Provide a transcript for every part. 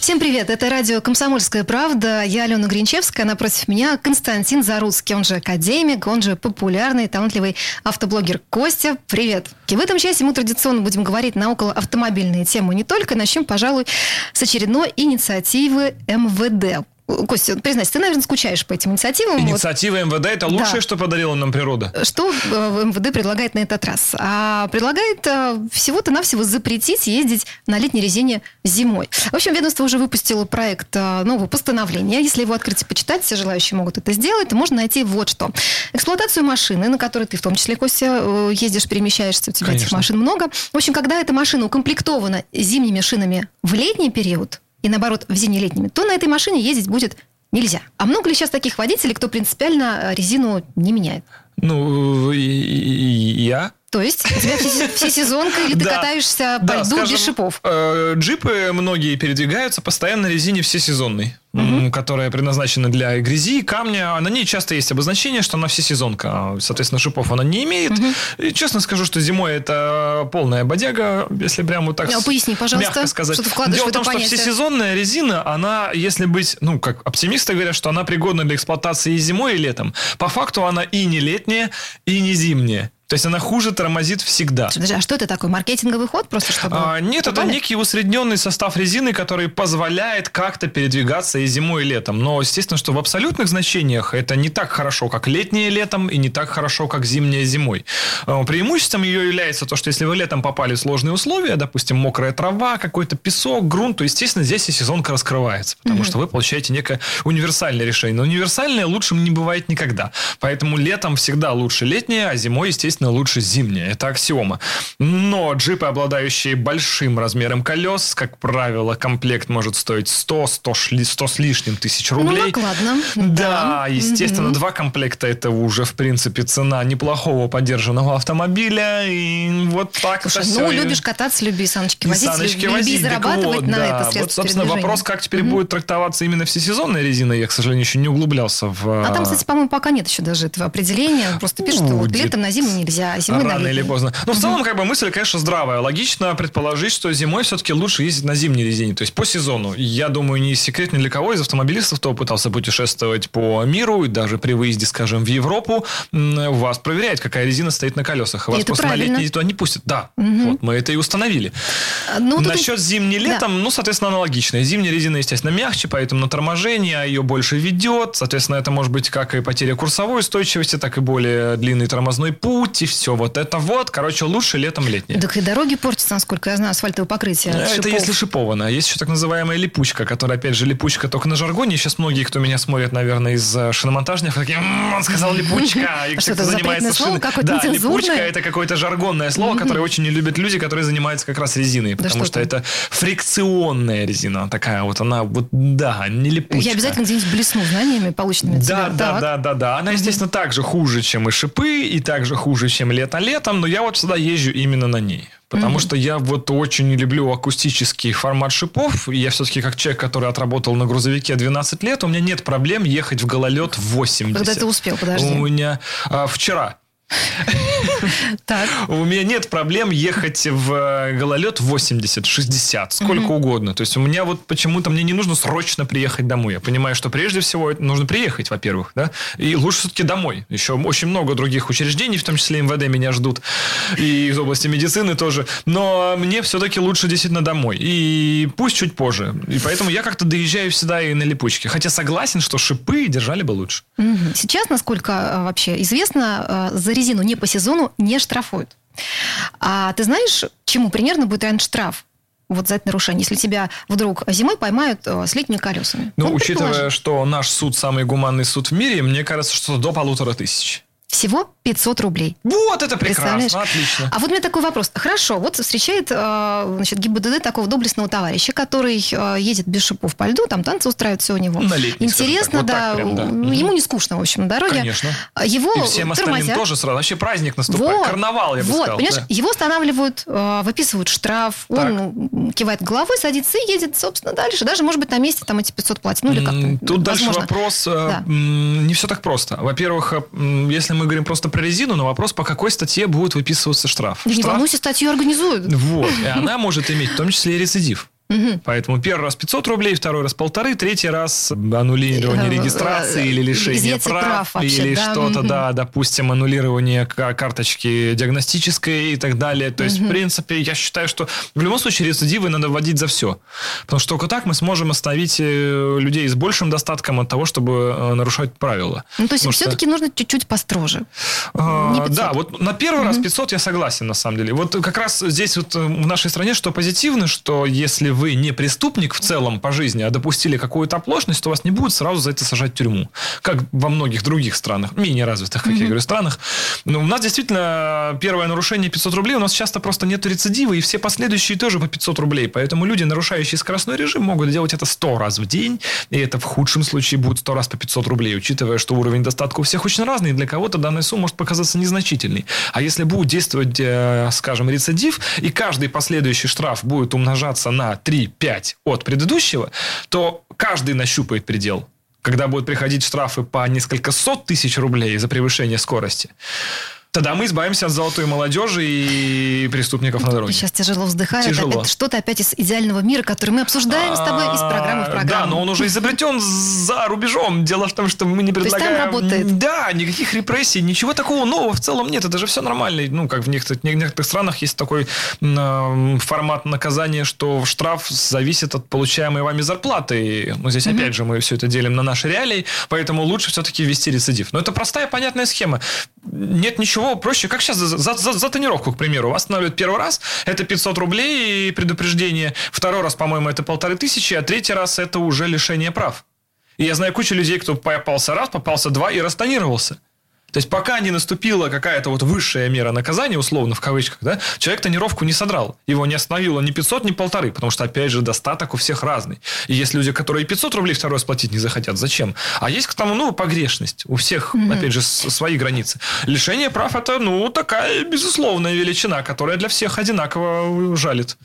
Всем привет, это радио «Комсомольская правда». Я Алена Гринчевская, напротив меня Константин Заруцкий, он же академик, он же популярный, талантливый автоблогер Костя. Привет. И в этом часе мы традиционно будем говорить на около автомобильные темы не только. Начнем, пожалуй, с очередной инициативы МВД. Костя, признайся, ты, наверное, скучаешь по этим инициативам. Вот. Инициатива МВД – это лучшее, Да. что подарила нам природа. Что э, МВД предлагает на этот раз? А предлагает э, всего-то навсего запретить ездить на летней резине зимой. В общем, ведомство уже выпустило проект э, нового постановления. Если его открыть и почитать, все желающие могут это сделать. Можно найти вот что. Эксплуатацию машины, на которой ты в том числе, Костя, ездишь, перемещаешься, у тебя этих Конечно. машин много. В общем, когда эта машина укомплектована зимними шинами в летний период, и наоборот, в зимне-летними, то на этой машине ездить будет нельзя. А много ли сейчас таких водителей, кто принципиально э, резину не меняет? Ну, и, и- и я. То есть у тебя все, все сезонка или ты Да. катаешься по Да, льду скажем, без шипов? э, джипы многие передвигаются постоянно резине всесезонной, м, которая предназначена для грязи и камня. На ней часто есть обозначение, что она всесезонка. А, Соответственно, шипов она не имеет. И честно скажу, что зимой это полная бодяга, если прямо вот так А, с- поясни, пожалуйста, мягко сказать. что ты вкладываешь Дело в в том, что понятие. всесезонная резина, она, если быть, ну, как оптимисты говорят, что она пригодна для эксплуатации и зимой, и летом. По факту она и не летняя, и не зимняя. То есть она хуже тормозит всегда. Подожди, а что это такое? Маркетинговый ход просто, чтобы... А, нет, это попали? некий усредненный состав резины, который позволяет как-то передвигаться и зимой, и летом. Но, естественно, что в абсолютных значениях это не так хорошо, как летнее летом, и не так хорошо, как зимнее зимой. А, Преимуществом ее является то, что если вы летом попали в сложные условия, допустим, мокрая трава, какой-то песок, грунт, то, естественно, здесь и сезонка раскрывается, потому что вы получаете некое универсальное решение. Но универсальное лучшим не бывает никогда. Поэтому летом всегда лучше летнее, а зимой, естественно, лучше зимнее. Это аксиома. Но джипы, обладающие большим размером колес, как правило, комплект может стоить 100, 100, шли- 100 с лишним тысяч Ну, рублей. накладно. Да, естественно, Мгм. два комплекта это уже, в принципе, цена неплохого поддержанного автомобиля. И вот так Слушай, это ну, любишь кататься, люби саночки возить, саночки люби возить. Зарабатывать вот, на да. это Вот, средство собственно, передвижения. вопрос, как теперь будет трактоваться именно всесезонная резина, я, к сожалению, еще не углублялся в... А там, кстати, по-моему, пока нет еще даже этого определения. Просто пишут, что Ну, вот летом на зиму нельзя, а зимой на Рано или летний. поздно. Но в целом, как бы мысль, конечно, здравая. Логично предположить, что зимой все-таки лучше ездить на зимней резине, то есть по сезону. Я думаю, не секрет ни для кого из автомобилистов, кто пытался путешествовать по миру, и даже при выезде, скажем, в Европу, вас проверяют, какая резина стоит на колесах. И вас это просто на правильно. летней туда не пустят. Да, вот мы это и установили. А, Ну, тут Насчет зимней-летом, ну, соответственно, аналогично. Зимняя резина, естественно, мягче, поэтому на торможение ее больше ведет. Соответственно, это может быть как и потеря курсовой устойчивости, так и более длинный тормозной путь, и все. Вот это вот, короче, лучше летом летнее. Так и дороги портятся, насколько я знаю, асфальтовое покрытие. Это шипов. если шипованно. Есть еще так называемая липучка, которая, опять же, липучка только на жаргоне. Сейчас многие, кто меня смотрит, наверное, из э, шиномонтажников, такие, «М, он сказал липучка. И А что, кто это занимается шиной- Да, липучка это какое-то жаргонное слово, которое очень не любят люди, которые занимаются как раз резиной. Потому что это фрикционная резина. Такая вот она, вот, да, не липучка. Я обязательно где-нибудь блесну знаниями, полученными Да, да, да, да, да. Она, естественно, так же хуже, чем и шипы, и так же хуже, чем лето-летом, но я вот всегда езжу именно на ней. Потому что я вот очень люблю акустический формат шипов. И я все-таки как человек, который отработал на грузовике 12 лет, у меня нет проблем ехать в гололед в 80. Когда ты успел, подожди. У меня а, вчера. Так. У меня нет проблем ехать в э, гололед 80, 60, сколько угодно. То есть у меня вот почему-то мне не нужно срочно приехать домой. Я понимаю, что прежде всего нужно приехать, во-первых, да, и лучше все-таки домой. Еще очень много других учреждений, в том числе МВД, меня ждут, и из области медицины тоже. Но мне все-таки лучше действительно домой. И пусть чуть позже. И поэтому я как-то доезжаю всегда и на липучке. Хотя согласен, что шипы держали бы лучше. Сейчас, насколько э, вообще известно, э, за резину не по сезону не штрафуют. А ты знаешь, чему примерно будет равен штраф? Вот за это нарушение, если тебя вдруг зимой поймают э, с летними колесами. Ну, Вот учитывая, что наш суд самый гуманный суд в мире, мне кажется, что до полутора тысяч. Всего 500 рублей. Вот это прекрасно, отлично. А вот у меня такой вопрос. Хорошо, вот встречает э, значит, ГИБДД такого доблестного товарища, который э, едет без шипов по льду, там танцы устраивают, все у него. На летний, Интересно, вот да, прям, да. Ему не скучно, в общем, на дороге. Конечно. Его И всем остальным тормозят. тоже сразу. Вообще праздник наступает. Вот, Карнавал, я бы вот, сказал. понимаешь, да. его останавливают, э, выписывают штраф, он кивает головой, садится и едет, собственно, дальше. Даже, может быть, на месте там эти 500 платит. Ну, или как Тут дальше возможно. вопрос, э, Да. не все так просто. Во-первых, если мы говорим просто про резину, но вопрос, по какой статье будет выписываться штраф. Да не Штраф- волнуйся, статью организуют. Вот, и она может иметь в том числе и рецидив. Поэтому первый раз 500 рублей, второй раз полторы, третий раз аннулирование Э, регистрации э, или лишение изъятие прав, прав вообще, или да, что-то, мгм. да, допустим, аннулирование ка- карточки диагностической и так далее. То есть, в принципе, я считаю, что в любом случае рецидивы надо вводить за все. Потому что только так мы сможем остановить э, людей с большим достатком от того, чтобы э, нарушать правила. Ну, то есть, Потому что- все-таки нужно чуть-чуть построже. а, Не 500. Да, вот на первый раз 500 я согласен, на самом деле. Вот как раз здесь вот э, в нашей стране что позитивно, что если вы не преступник в целом по жизни, а допустили какую-то оплошность, то вас не будет сразу за это сажать в тюрьму. Как во многих других странах, менее развитых, как я говорю, странах. Но у нас действительно первое нарушение 500 рублей, у нас часто просто нет рецидива, и все последующие тоже по 500 рублей. Поэтому люди, нарушающие скоростной режим, могут делать это 100 раз в день, и это в худшем случае будет 100 раз по 500 рублей, учитывая, что уровень достатка у всех очень разный, и для кого-то данная сумма может показаться незначительной. А если будет действовать, э, скажем, рецидив, и каждый последующий штраф будет умножаться на 3-5 от предыдущего, то каждый нащупает предел. Когда будут приходить штрафы по несколько сот тысяч рублей за превышение скорости, тогда мы избавимся от золотой молодежи и преступников на дороге. Сейчас тяжело вздыхает. Тяжело. Опять, что-то опять из идеального мира, который мы обсуждаем с тобой из программы в А, программу. Да, но он уже изобретен за рубежом. Дело в том, что мы не есть там предлагаем... работает. Да, никаких репрессий, ничего такого нового в целом нет. Это же все нормально. Ну, как в некоторых, в некоторых странах есть такой м, формат наказания, что штраф зависит от получаемой вами зарплаты. Ну, здесь опять же мы все это делим на наши реалии, поэтому лучше все-таки ввести рецидив. Но это простая, понятная схема. Нет ничего проще. Как сейчас за, за- за- за тонировку, к примеру, вас останавливают первый раз, это 500 рублей и предупреждение. Второй раз, по-моему, это полторы тысячи, а третий раз это уже лишение прав. И я знаю кучу людей, кто попался раз, попался два и растонировался. То есть, пока не наступила какая-то вот высшая мера наказания, условно, в кавычках, да, человек тонировку не содрал. Его не остановило ни 500, ни полторы, потому что, опять же, достаток у всех разный. И есть люди, которые 500 рублей второй раз платить не захотят. Зачем? А есть к тому, ну, погрешность. У всех, опять же, свои границы. Лишение прав – это, ну, такая безусловная величина, которая для всех одинаково жалит.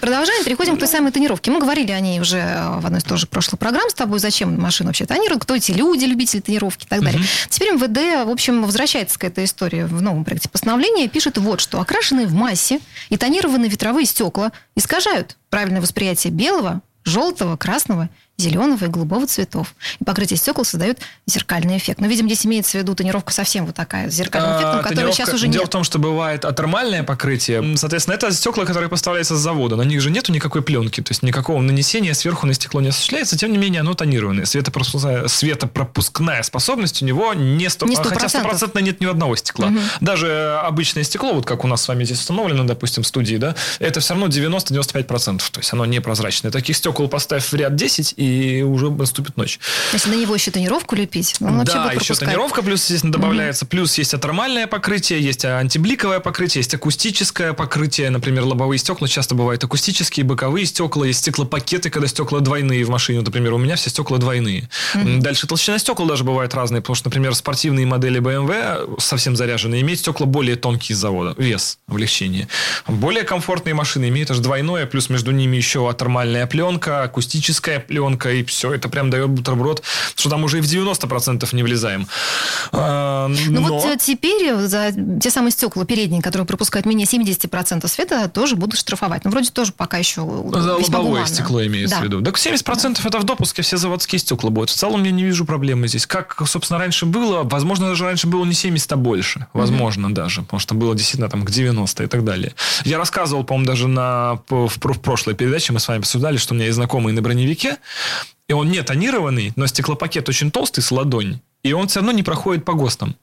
Продолжаем, переходим к той самой тонировке. Мы говорили о ней уже э, в одной из тоже прошлых программ с тобой, зачем машину вообще тонируют, кто эти люди, любители тонировки и так далее. Теперь МВД, в общем, возвращается к этой истории в новом проекте постановления пишет вот что. Окрашенные в массе и тонированные ветровые стекла искажают правильное восприятие белого, желтого, красного, зеленого и голубого цветов. И покрытие стекол создает зеркальный эффект. Но, видимо, здесь имеется в виду тонировка совсем вот такая, с зеркальным А, эффектом, тонировка- сейчас уже Дело нет. в том, что бывает атермальное покрытие. Соответственно, это стекла, которые поставляются с завода. На них же нету никакой пленки. То есть никакого нанесения сверху на стекло не осуществляется. Тем не менее, оно тонированное. Светопропускная, светопропускная способность у него не 100%. Не хотя 100%. стопроцентно нет ни одного стекла. Даже обычное стекло, вот как у нас с вами здесь установлено, допустим, в студии, да, это все равно 90-95%. То есть оно непрозрачное. Таких стекол поставь в ряд 10, и уже наступит ночь. Если на него еще тонировку лепить, он вообще Да, будет еще тонировка плюс, естественно, добавляется. Плюс есть атермальное покрытие, есть антибликовое покрытие, есть акустическое покрытие. Например, лобовые стекла часто бывают акустические, боковые стекла. Есть стеклопакеты, когда стекла двойные в машине. Например, у меня все стекла двойные. М, Дальше толщина стекол даже бывает разные, потому что, например, спортивные модели BMW, совсем заряженные, имеют стекла более тонкие из завода. Вес, облегчение. Более комфортные машины имеют аж двойное, плюс между ними еще атермальная пленка, акустическая пленка, и все это прям дает бутерброд, что там уже и в 90% не влезаем. А, Ну но- вот э, теперь за те самые стекла передние, которые пропускают менее 70% света, тоже будут штрафовать. Ну, вроде тоже пока еще За весьма лобовое гуманно. стекло имеется Да. в виду. Так 70% это в допуске все заводские стекла будут. В целом я не вижу проблемы здесь. Как, собственно, раньше было, возможно, даже раньше было не 70, а больше. Возможно, даже. Потому что было действительно там к 90 и так далее. Я рассказывал, по-моему, даже на, в, в прошлой передаче мы с вами обсуждали, что у меня есть знакомый на броневике, и он не тонированный, но стеклопакет очень толстый, с ладонь. И он все равно не проходит по ГОСТам.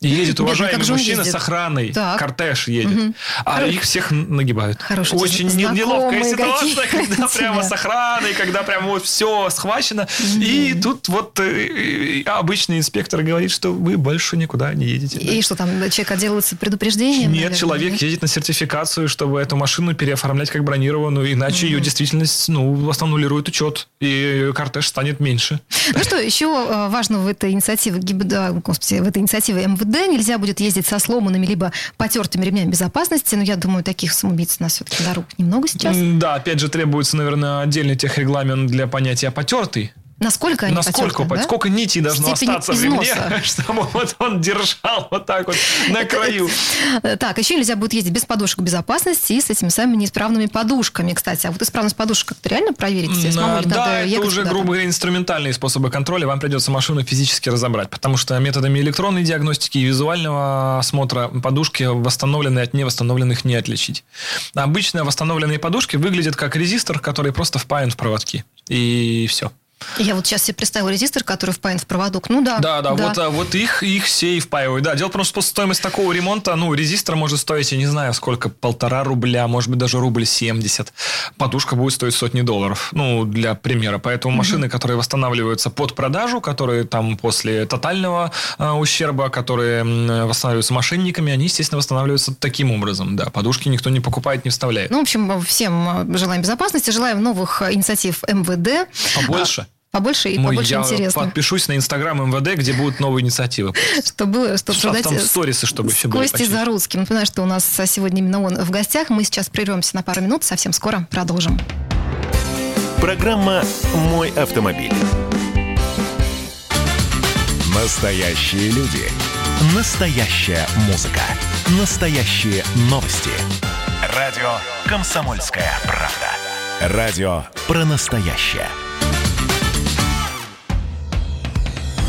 И едет уважаемый он мужчина ездит? с охраной, Так. кортеж едет, Мгм. а Хоро- их всех нагибают. Хорошие Очень неловкая ситуация, когда прямо с охраной, когда прямо вот все схвачено. И тут вот э, э, обычный инспектор говорит, что вы больше никуда не едете. И что там, человек отделывается предупреждением? Нет, наверное, человек нет? едет на сертификацию, чтобы эту машину переоформлять как бронированную, иначе ее действительность, ну, останнулирует учет, и кортеж станет меньше. Ну что, еще э, важно в этой инициативе ГИБДД, а, господи, в этой инициативе МВД нельзя будет ездить со сломанными либо потертыми ремнями безопасности, но я думаю, таких самоубийц у нас все-таки дорог немного сейчас. Да, опять же, требуется, наверное, отдельный техрегламент для понятия потертый. Насколько они Насколько, потертые, да? сколько нитей должно Степень остаться в ремне, чтобы вот он держал вот так вот на краю. Э, Так, еще нельзя будет ездить без подушек безопасности и с этими самыми неисправными подушками, кстати. А вот исправность подушек как-то реально проверить? Ли Да, это уже, грубо говоря, инструментальные способы контроля. Вам придется машину физически разобрать, потому что методами электронной диагностики и визуального осмотра подушки восстановленные от невосстановленных не отличить. Обычно восстановленные подушки выглядят как резистор, который просто впаян в проводки. И все. Я вот сейчас себе представила резистор, который впаян в проводок. Ну да. Да, да, вот, а, вот их, их все и впаивают. Да, дело в том, что стоимость такого ремонта, ну, резистор может стоить, я не знаю, сколько, полтора рубля, может быть, даже рубль 70. Подушка будет стоить сотни долларов, ну, для примера. Поэтому машины, которые восстанавливаются под продажу, которые там после тотального э, ущерба, которые восстанавливаются мошенниками, они, естественно, восстанавливаются таким образом. Да, подушки никто не покупает, не вставляет. Ну, в общем, всем э, желаем безопасности, желаем новых э, инициатив МВД. Побольше. Побольше и Мы- побольше я интересно. подпишусь на Инстаграм МВД, где будут новые инициативы. Чтобы, чтобы Там обсуждать с- сторисы, чтобы все были Костей почище. Заруцким. Напоминаю, что у нас сегодня именно он в гостях. Мы сейчас прервемся на пару минут. Совсем скоро продолжим. Программа «Мой автомобиль». Настоящие люди. Настоящая музыка. Настоящие новости. Радио «Комсомольская правда». Радио про настоящее.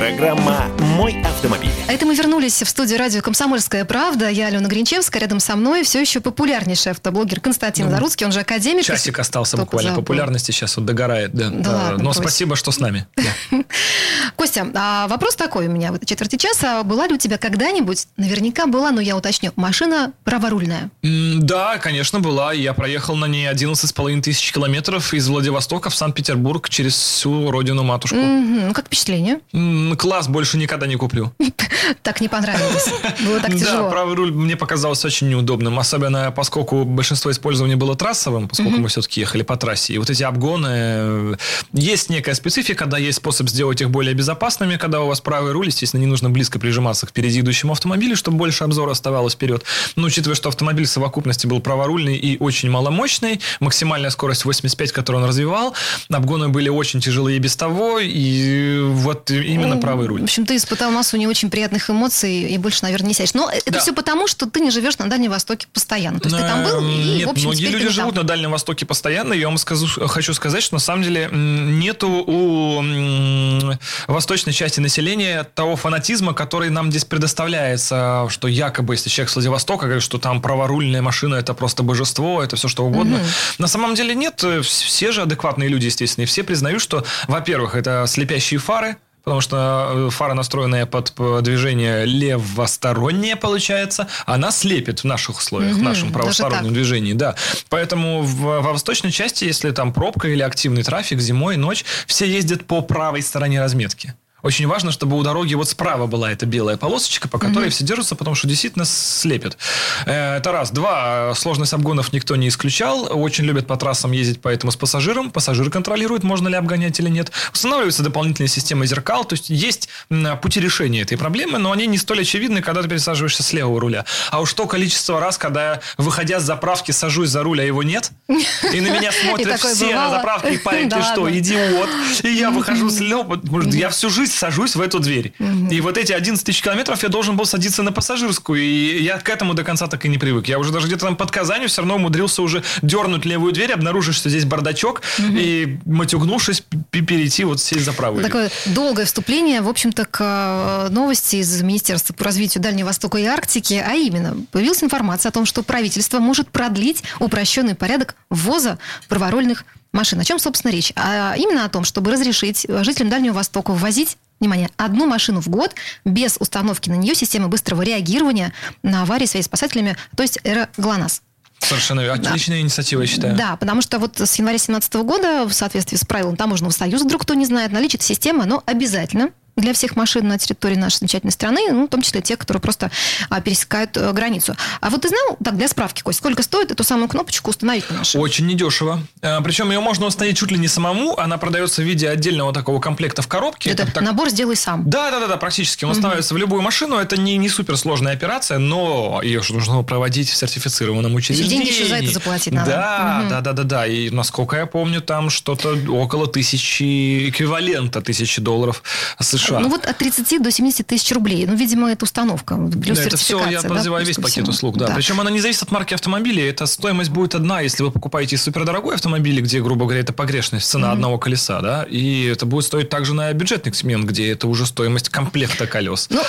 Программа «Мой автомобиль». А это мы вернулись в студию радио «Комсомольская правда». Я Алена Гринчевская. Рядом со мной все еще популярнейший автоблогер Константин Заруцкий, он же академик. Ну, Часик остался буквально. забыл. Популярности сейчас вот догорает. Да. Да А, ладно, Но брось. спасибо, что с нами. Да. Костя, а вопрос такой у меня в этой четверти часа. Была ли у тебя когда-нибудь, наверняка была, но я уточню, машина праворульная? М, Да, конечно, была. Я проехал на ней 11,5 тысяч километров из Владивостока в Санкт-Петербург через всю родину-матушку. Ну, как впечатление? Класс больше никогда не куплю. Так не понравилось. Было так Да, тяжело. правый руль мне показался очень неудобным, особенно поскольку большинство использования было трассовым, поскольку мы все-таки ехали по трассе. И вот эти обгоны, э, есть некая специфика, да, есть способ сделать их более безопасными, когда у вас правый руль, естественно, не нужно близко прижиматься к впереди идущему автомобилю, чтобы больше обзора оставалось вперед. Но учитывая, что автомобиль в совокупности был праворульный и очень маломощный, максимальная скорость 85, которую он развивал, обгоны были очень тяжелые и без того, и вот именно Ну, правый В руль. общем, ты испытал массу не очень приятных эмоций и больше, наверное, не сядешь. Но это Да. все потому, что ты не живешь на Дальнем Востоке постоянно. То есть ты там был, и, Нет, в общем, многие люди живут на Дальнем Востоке постоянно. и Я вам скажу, хочу сказать, что на самом деле нету у восточной части населения того фанатизма, который нам здесь предоставляется, что якобы, если человек с Владивостока говорит, что там праворульная машина это просто божество, это все что угодно. На самом деле нет. Э, вс- Все же адекватные люди, естественно, и все признают, что, во-первых, это слепящие фары, Потому что э, фара, настроенная под п- движение левостороннее, получается, она слепит в наших условиях, в Мгм, нашем правостороннем движении, да. Поэтому в- во восточной части, если там пробка или активный трафик зимой, ночь, все ездят по правой стороне разметки. Очень важно, чтобы у дороги вот справа была эта белая полосочка, по которой все держатся, потому что действительно слепит. Э, Это раз. Два. Сложность обгонов никто не исключал. Очень любят по трассам ездить, поэтому с пассажиром. Пассажир контролирует, можно ли обгонять или нет. Устанавливается дополнительная система зеркал. То есть есть пути решения этой проблемы, но они не столь очевидны, когда ты пересаживаешься с левого руля. А уж то количество раз, когда я, выходя с заправки, сажусь за руль, а его нет, и на меня смотрят все на заправке, и парень, ты что, идиот? И я выхожу с может, я всю жизнь сажусь в эту дверь. И вот эти 11 тысяч километров я должен был садиться на пассажирскую, и я к этому до конца так и не привык. Я уже даже где-то там под Казанью все равно умудрился уже дернуть левую дверь, обнаружить, что здесь бардачок, и матюгнувшись, перейти вот сесть за правую. Такое долгое вступление, в общем-то, к э, новости из Министерства по развитию Дальнего Востока и Арктики, а именно, появилась информация о том, что правительство может продлить упрощенный порядок ввоза праворульных машин. О чем, собственно, речь? А именно о том, чтобы разрешить жителям Дальнего Востока ввозить внимание, одну машину в год без установки на нее системы быстрого реагирования на аварии своими спасателями, то есть эра ГЛОНАСС. Совершенно верно. Отличная да. инициатива, я считаю. Да, потому что вот с января 2017 года, в соответствии с правилом Таможенного союза, вдруг кто не знает, наличие системы, оно обязательно для всех машин на территории нашей замечательной страны, ну, в том числе те, которые просто а, пересекают а, границу. А вот ты знал, так, для справки, Кость, сколько стоит эту самую кнопочку установить на машину? Очень недешево. А, причем ее можно установить чуть ли не самому, она продается в виде отдельного такого комплекта в коробке. Это, так... набор «Сделай сам». Да, да, да, да практически. Он угу. ставится в любую машину. Это не, не суперсложная операция, но ее же нужно проводить в сертифицированном учреждении. деньги еще за это заплатить надо. Да, угу. да, да, да, да. И насколько я помню, там что-то около тысячи, эквивалента тысячи долларов США. Ну вот от 30 30 до 70 тысяч рублей. Ну, видимо, это установка. Плюс да, это все, я да, называю весь пакет услуг, да. да. Причем она не зависит от марки автомобиля. Эта стоимость будет одна, если вы покупаете супердорогой автомобиль, где, грубо говоря, это погрешность, цена mm-hmm. одного колеса, да, и это будет стоить также на бюджетный сегмент, где это уже стоимость комплекта колес. Ну,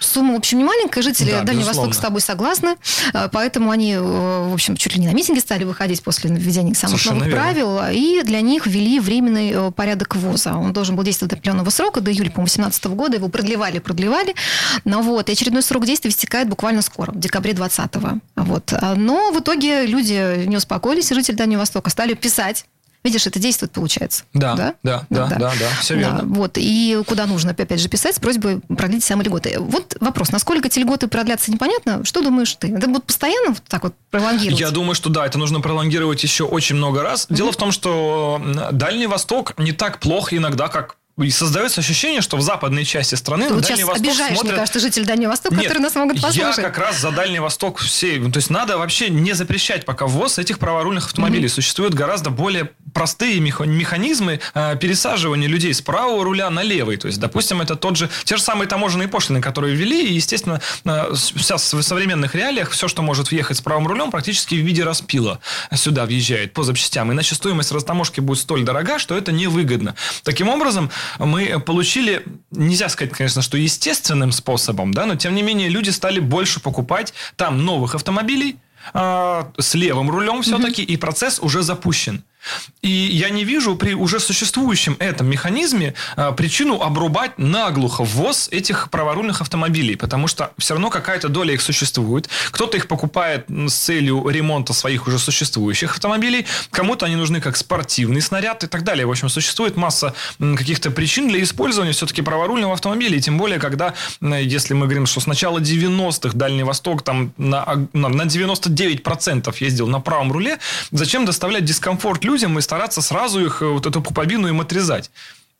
сумма, в общем, не маленькая. Жители да, Дальнего Востока с тобой согласны. А, поэтому они, э, в общем, чуть ли не на митинги стали выходить после введения самых Совершенно новых верно. правил. И для них ввели временный э, порядок ввоза. Он должен был действовать до определенного срока, до июля, по-моему, 2018 года. Его продлевали, продлевали. Но вот, и очередной срок действия истекает буквально скоро, в декабре 20-го. Вот. Но в итоге люди не успокоились, жители Дальнего Востока стали писать Видишь, это действует, получается. Да, да, да, да, да, да, да все верно. Да, вот, и куда нужно, опять же, писать с просьбой продлить самые льготы. Вот вопрос, насколько эти льготы продлятся, непонятно. Что думаешь ты? Это будет постоянно вот так вот пролонгировать? Я думаю, что да, это нужно пролонгировать еще очень много раз. Дело mm-hmm. в том, что Дальний Восток не так плох иногда, как и создается ощущение, что в западной части страны Ты на вот Дальний Восток обижаешь, смотрят... мне кажется, житель Дальнего Востока, Нет, которые нас могут послушать. я как раз за Дальний Восток все. То есть надо вообще не запрещать пока ввоз этих праворульных автомобилей. Mm-hmm. Существуют гораздо более простые механизмы э, пересаживания людей с правого руля на левый. То есть, допустим, это тот же, те же самые таможенные пошлины, которые ввели, и, естественно, э, сейчас в современных реалиях все, что может въехать с правым рулем, практически в виде распила сюда въезжает по запчастям. Иначе стоимость растаможки будет столь дорога, что это невыгодно. Таким образом, мы получили, нельзя сказать, конечно, что естественным способом, да, но тем не менее люди стали больше покупать там новых автомобилей, э, с левым рулем все-таки, mm-hmm. и процесс уже запущен. И я не вижу при уже существующем этом механизме а, причину обрубать наглухо ввоз этих праворульных автомобилей, потому что все равно какая-то доля их существует. Кто-то их покупает с целью ремонта своих уже существующих автомобилей, кому-то они нужны как спортивный снаряд и так далее. В общем, существует масса каких-то причин для использования все-таки праворульного автомобиля, и тем более, когда, если мы говорим, что с начала 90-х Дальний Восток там на, на 99% ездил на правом руле, зачем доставлять дискомфорт людям и стараться сразу их, э, вот эту пуповину им отрезать.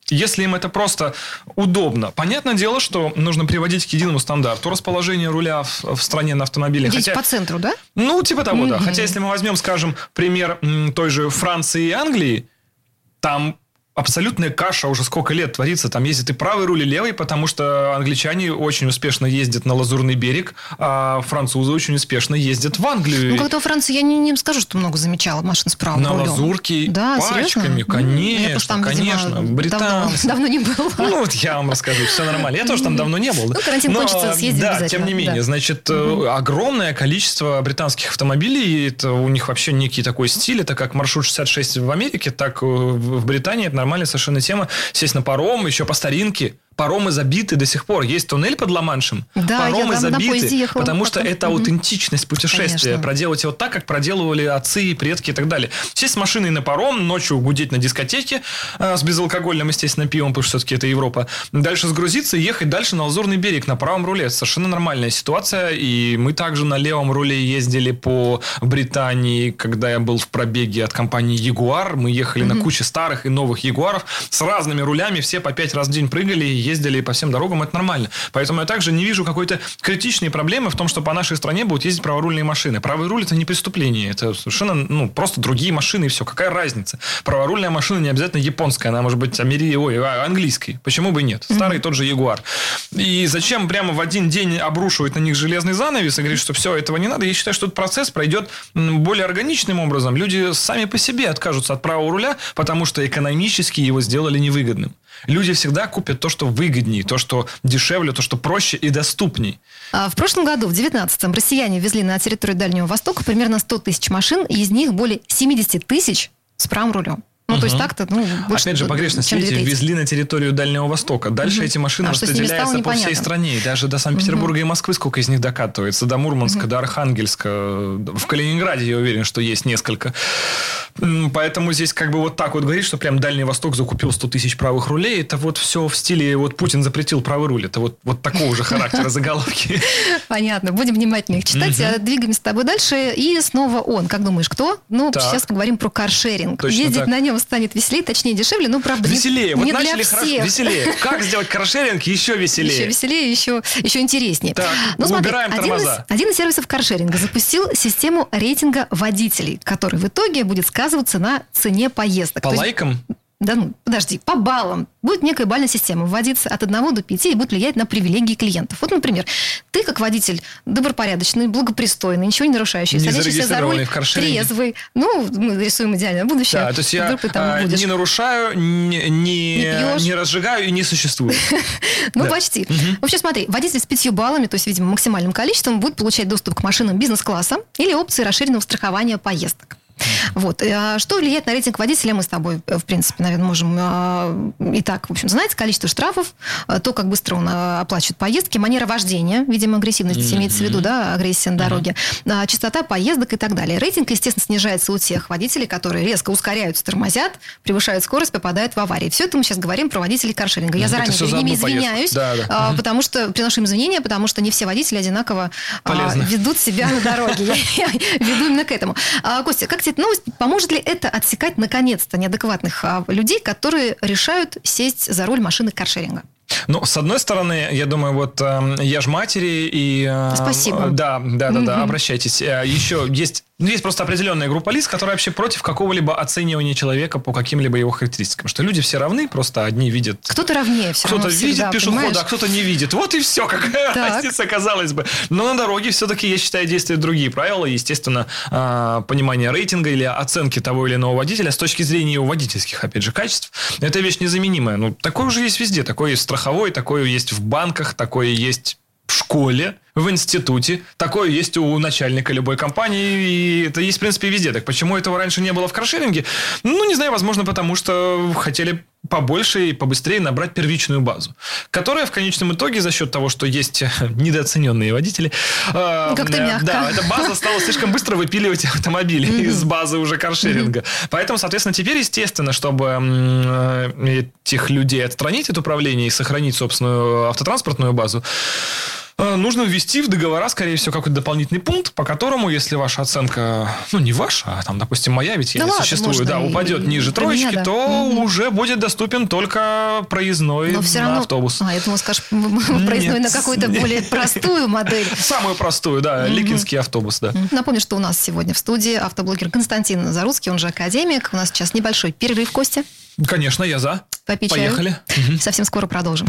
Если им это просто удобно. Понятное дело, что нужно приводить к единому стандарту расположения руля в, в стране на автомобиле. Здесь Хотя, по центру, да? Ну, типа того, mm-hmm. да. Хотя, если мы возьмем, скажем, пример той же Франции и Англии, там абсолютная каша уже сколько лет творится. Там ездит и правый руль, и левый, потому что англичане очень успешно ездят на Лазурный берег, а французы очень успешно ездят в Англию. Ну, как-то во Франции я не, не скажу, что много замечала машин с правым на рулем. На Лазурке да, пачками, серьезно? конечно, я там, конечно. Британцы. Давно, давно не был. Ну, вот я вам расскажу, все нормально. Я тоже там давно не был. Ну, карантин Но, кончится, съездить Да, тем не менее, да. значит, угу. огромное количество британских автомобилей, это у них вообще некий такой стиль, это как маршрут 66 в Америке, так в Британии, это нормальная совершенно тема. Сесть на паром, еще по старинке паромы забиты до сих пор. Есть туннель под Ла-Маншем, да, паромы я забиты, потому что это угу. аутентичность путешествия. Конечно. Проделать его так, как проделывали отцы, и предки и так далее. Сесть с машиной на паром, ночью гудеть на дискотеке э, с безалкогольным, естественно, пивом, потому что все-таки это Европа. Дальше сгрузиться и ехать дальше на Лазурный берег на правом руле. Совершенно нормальная ситуация. И мы также на левом руле ездили по Британии, когда я был в пробеге от компании Ягуар. Мы ехали угу. на куче старых и новых Ягуаров с разными рулями. Все по пять раз в день прыгали ездили по всем дорогам, это нормально. Поэтому я также не вижу какой-то критичной проблемы в том, что по нашей стране будут ездить праворульные машины. Правый руль это не преступление, это совершенно ну, просто другие машины и все. Какая разница? Праворульная машина не обязательно японская, она может быть амери... Ой, а, английской. Почему бы и нет? Старый mm-hmm. тот же Ягуар. И зачем прямо в один день обрушивать на них железный занавес и говорить, что все, этого не надо? Я считаю, что этот процесс пройдет более органичным образом. Люди сами по себе откажутся от правого руля, потому что экономически его сделали невыгодным. Люди всегда купят то, что выгоднее, то, что дешевле, то, что проще и доступней. А в прошлом году, в 2019-м, россияне везли на территорию Дальнего Востока примерно 100 тысяч машин, и из них более 70 тысяч с правым рулем. Ну, то есть так-то, ну, больше, Опять же, погрешность, видите, 2 трети. везли на территорию Дальнего Востока. Дальше эти машины А стало, распределяются по всей стране. И даже до Санкт-Петербурга и Москвы сколько из них докатывается. До Мурманска, до Архангельска. В Калининграде, я уверен, что есть несколько. Поэтому здесь как бы вот так вот говорить, что прям Дальний Восток закупил 100 тысяч правых рулей, это вот все в стиле вот Путин запретил правый руль. Это вот, вот такого же характера заголовки. Понятно, будем внимательно их читать. А Двигаемся с тобой дальше. И снова он. Как думаешь, кто? Ну, Так. сейчас поговорим про каршеринг. Точно Ездить так. на нем станет веселее, точнее дешевле, ну, правда, не- Веселее. не, Вот для начали хорошо. всех. Веселее. Как сделать каршеринг еще веселее? Еще веселее, еще, еще интереснее. Так, ну, смотри, убираем один из, тормоза. один из сервисов каршеринга запустил систему рейтинга водителей, который в итоге будет сказываться на цене поездок. По То есть- лайкам? Да ну, подожди, по баллам. Будет некая бальная система вводиться от 1 до 5 и будет влиять на привилегии клиентов. Вот, например, ты как водитель добропорядочный, благопристойный, ничего не нарушающий, Не садишься за руль, трезвый. Ну, мы рисуем идеальное будущее. Да, то есть я а, не нарушаю, не, не, Не не разжигаю и не существую. Ну, почти. В общем, смотри, водитель с пятью баллами, то есть, видимо, максимальным количеством, будет получать доступ к машинам бизнес-класса или опции расширенного страхования поездок. Вот. А Что влияет на рейтинг водителя, мы с тобой, э, в принципе, наверное, можем а, и так, в общем, знать. Количество штрафов, то, как быстро он оплачивает поездки, манера вождения, видимо, агрессивность имеется в виду, да, агрессия на дороге, а, частота поездок и так далее. Рейтинг, естественно, снижается у тех водителей, которые резко ускоряются, тормозят, превышают скорость, попадают в аварии. Все это мы сейчас говорим про водителей каршеринга. Я Это заранее перед за ними извиняюсь, Да, да. а, потому что приношу им извинения, потому что не все водители одинаково а, ведут себя на дороге. Я, я веду именно к этому. А, Костя, как тебе эта новость? Поможет ли это отсекать наконец-то неадекватных а, людей, которые решают сесть за руль машины каршеринга? Ну, с одной стороны, я думаю, вот эм, я ж матери и... э, Спасибо. Да, да, да, да, обращайтесь. Э, Еще есть, ну, есть просто определенная группа лиц, которая вообще против какого-либо оценивания человека по каким-либо его характеристикам. Что люди все равны, просто одни видят Кто-то равнее все Кто-то видит всегда, пешехода, понимаешь? а кто-то не видит. Вот и все, какая Так. разница, казалось бы. Но на дороге все-таки, я считаю, действуют другие правила. Естественно, а, понимание рейтинга или оценки того или иного водителя с точки зрения его водительских, опять же, качеств. Это вещь незаменимая. Ну, такое уже есть везде. Такое есть страховой, такое есть в банках, такое есть в школе, в институте. Такое есть у начальника любой компании. И это есть, в принципе, везде. Так почему этого раньше не было в каршеринге? Ну, не знаю, возможно, потому что хотели побольше и побыстрее набрать первичную базу, которая в конечном итоге за счет того, что есть недооцененные водители, э, Как-то э, мягко. да, эта база стала слишком быстро выпиливать автомобили из базы уже каршеринга. Поэтому, соответственно, теперь, естественно, чтобы э, этих людей отстранить от управления и сохранить собственную автотранспортную базу, Нужно ввести в договора, скорее всего, какой-то дополнительный пункт, по которому, если ваша оценка, ну, не ваша, а там, допустим, моя, ведь я Да не ладно, существую, да, и упадет ниже про меня, троечки, да. то Мгм. уже будет доступен только проездной Но все на равно... автобус. А, я думала, скажешь, проездной на какую-то более простую модель. Самую простую, да, ликинский автобус, да. Напомню, что у нас сегодня в студии автоблогер Константин Заруцкий, он же академик. У нас сейчас небольшой перерыв, Костя. Конечно, я за. Попить. Поехали. Совсем скоро продолжим.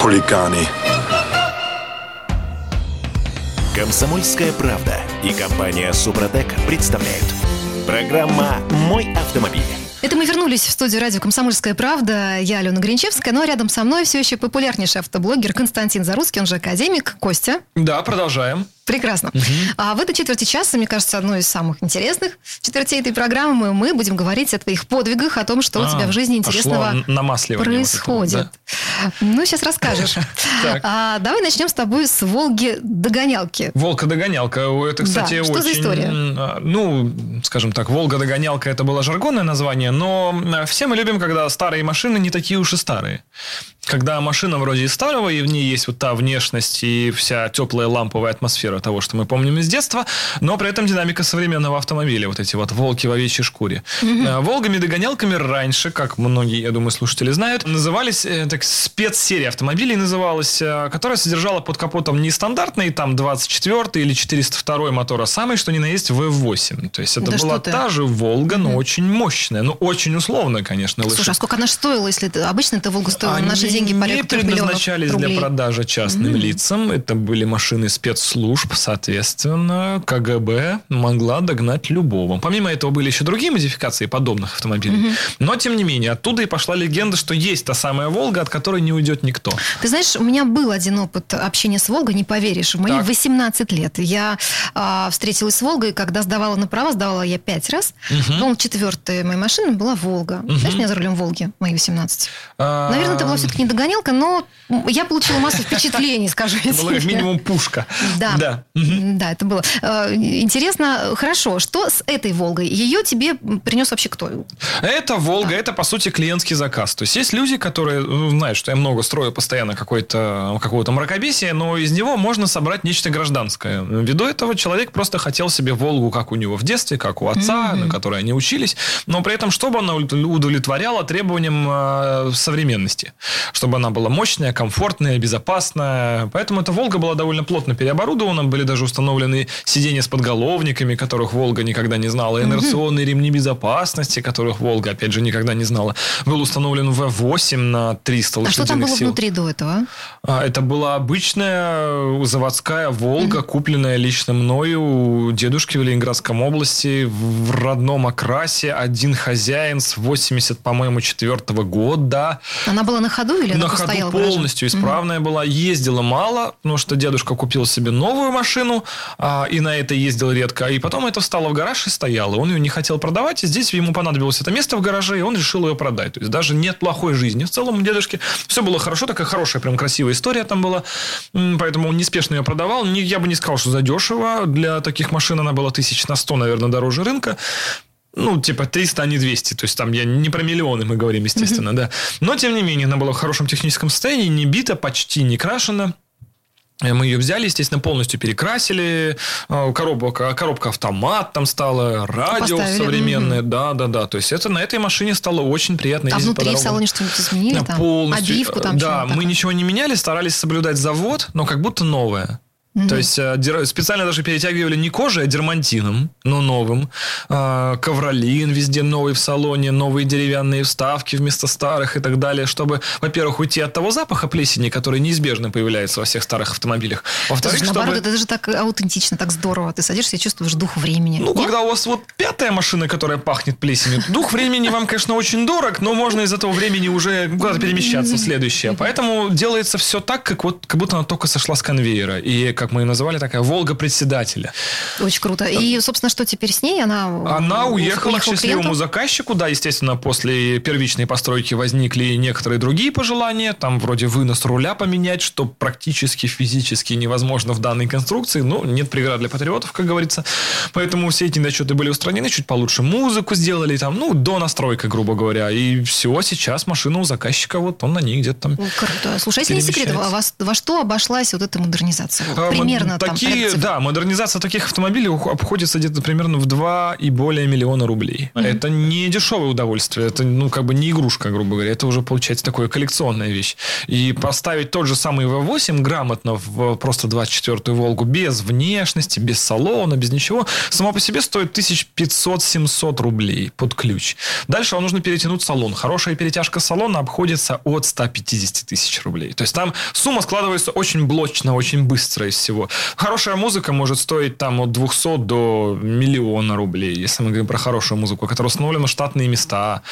Хулиганы. Комсомольская правда и компания Супротек представляют. Программа «Мой автомобиль». Это мы вернулись в студию радио «Комсомольская правда». Я Алена Гринчевская, а рядом со мной все еще популярнейший автоблогер Константин Заруцкий, он же академик, Костя. Да, продолжаем. Прекрасно. А в этой четверти часа, мне кажется, одной из самых интересных четвертей этой программы, мы будем говорить о твоих подвигах, о том, что у А, тебя в жизни интересного намасливание вот это вот, происходит. Ну, сейчас расскажешь. А, давай начнем с тобой с Волги-догонялки. Волга-догонялка. Это, кстати, Да, что очень... за история? а, Ну, скажем так, Волга-догонялка это было жаргонное название, но все мы любим, когда старые машины не такие уж и старые. Когда машина вроде и старого, и в ней есть вот та внешность и вся теплая ламповая атмосфера того, что мы помним из детства, но при этом динамика современного автомобиля, вот эти вот волки в овечьей шкуре. А, Волгами-догонялками раньше, как многие, я думаю, слушатели знают, назывались, э, так, спецсерия автомобилей называлась, э, которая содержала под капотом не стандартный там 24 или 402 мотор, а самый, что ни на есть, V8. То есть это Да была та же Волга, но очень мощная. Ну, очень условно, конечно. Слушай, а лошадь- сколько она стоила, если обычно эта Волга стоила на наши деньги не порядка миллионов предназначались для продажи частным лицам. Это были машины спецслужб, соответственно, КГБ могла догнать любого. Помимо этого были еще другие модификации подобных автомобилей. Но, тем не менее, оттуда и пошла легенда, что есть та самая Волга, от которой не уйдет никто. Ты знаешь, у меня был один опыт общения с Волгой, не поверишь. В мои Так. 18 лет я а, встретилась с Волгой, когда сдавала на права, сдавала я пять раз. По-моему, четвертая моя машина была Волга. Знаешь, меня за рулем Волги, мои 18. А, Наверное, это была все-таки не догонялка, но я получила массу впечатлений, скажу я тебе. минимум пушка. Да. Да. Да, это было. Э, Интересно, хорошо, что с этой Волгой? Ее тебе принес вообще кто? Это Волга, это по сути клиентский заказ. То есть есть люди, которые ну, знают, что я много строю постоянно какой-то, какого-то мракобесия, но из него можно собрать нечто гражданское. Ввиду этого человек просто хотел себе Волгу, как у него в детстве, как у отца, на которой они учились, но при этом, чтобы она удовлетворяла требованиям э, современности. Чтобы она была мощная, комфортная, безопасная. Поэтому эта Волга была довольно плотно переоборудована. Были даже установлены сиденья с подголовниками, которых Волга никогда не знала. Инерционные ремни безопасности, которых Волга, опять же, никогда не знала. Был установлен V8 на 300 А что там лошадиных было сил. внутри до этого? А, Это была обычная заводская Волга, купленная лично мною у дедушки в Ленинградском области в родном окрасе. Один хозяин с 80, по-моему, четвертого года. Она была на ходу или она На просто ходу стояла полностью исправная была. Ездила мало, потому что дедушка купил себе новую машину, а, и на это ездил редко. И потом это встало в гараж и стояло. Он ее не хотел продавать, и здесь ему понадобилось это место в гараже, и он решил ее продать. То есть даже нет плохой жизни. В целом у дедушки все было хорошо, такая хорошая, прям красивая история там была. Поэтому он неспешно ее продавал. Я бы не сказал, что задешево. Для таких машин она была тысяч на 100, наверное, дороже рынка. Ну, типа 300, а не 200. То есть, там я не про миллионы мы говорим, естественно, да. Но, тем не менее, она была в хорошем техническом состоянии, не бита, почти не крашена. Э, Мы ее взяли, естественно, полностью перекрасили. Э, Коробка, коробка автомат там стала, радио Поставили, современное. Да, да, да. То есть это на этой машине стало очень приятно А ездить по внутри в дорогам. салоне что-нибудь изменили? Да, там? полностью. Обивку там? Да, что-нибудь мы такое? ничего не меняли, старались соблюдать завод, но как будто новое. То есть э, специально даже перетягивали не кожей, а дермантином, но новым. А, Ковролин везде новый в салоне, новые деревянные вставки вместо старых и так далее, чтобы, во-первых, уйти от того запаха плесени, который неизбежно появляется во всех старых автомобилях. Во-вторых, Слушай, наоборот, чтобы... это же так аутентично, так здорово. Ты садишься и чувствуешь дух времени. Ну, Нет? когда у вас вот пятая машина, которая пахнет плесенью, дух времени вам, конечно, очень дорог, но можно из этого времени уже куда-то перемещаться в следующее. Поэтому делается все так, как, вот, как будто она только сошла с конвейера. И, как мы ее называли, такая «Волга председателя». Очень круто. И, собственно, что теперь с ней? Она, Она уехала к клиенту? счастливому заказчику. Да, естественно, после первичной постройки возникли некоторые другие пожелания. Там вроде вынос руля поменять, что практически физически невозможно в данной конструкции. Ну, нет преград для патриотов, как говорится. Поэтому все эти недочеты были устранены. Чуть получше музыку сделали. Там, ну, до настройка, грубо говоря. И все, сейчас машина у заказчика, вот он на ней где-то там Круто. Слушай, а если не секрет, во, во- во что обошлась вот эта модернизация? Примерно там такие, цифр. да, модернизация таких автомобилей обходится где-то примерно в 2 и более миллиона рублей. Это не дешевое удовольствие, это ну как бы не игрушка, грубо говоря, это уже получается такая коллекционная вещь. И поставить тот же самый V8 грамотно в просто 24-ю Волгу без внешности, без салона, без ничего, само по себе стоит 1500-700 рублей под ключ. Дальше вам нужно перетянуть салон. Хорошая перетяжка салона обходится от 150 тысяч рублей. То есть там сумма складывается очень блочно, очень быстро из всего. Хорошая музыка может стоить там от 200 до миллиона рублей, если мы говорим про хорошую музыку, которая установлена штатные места,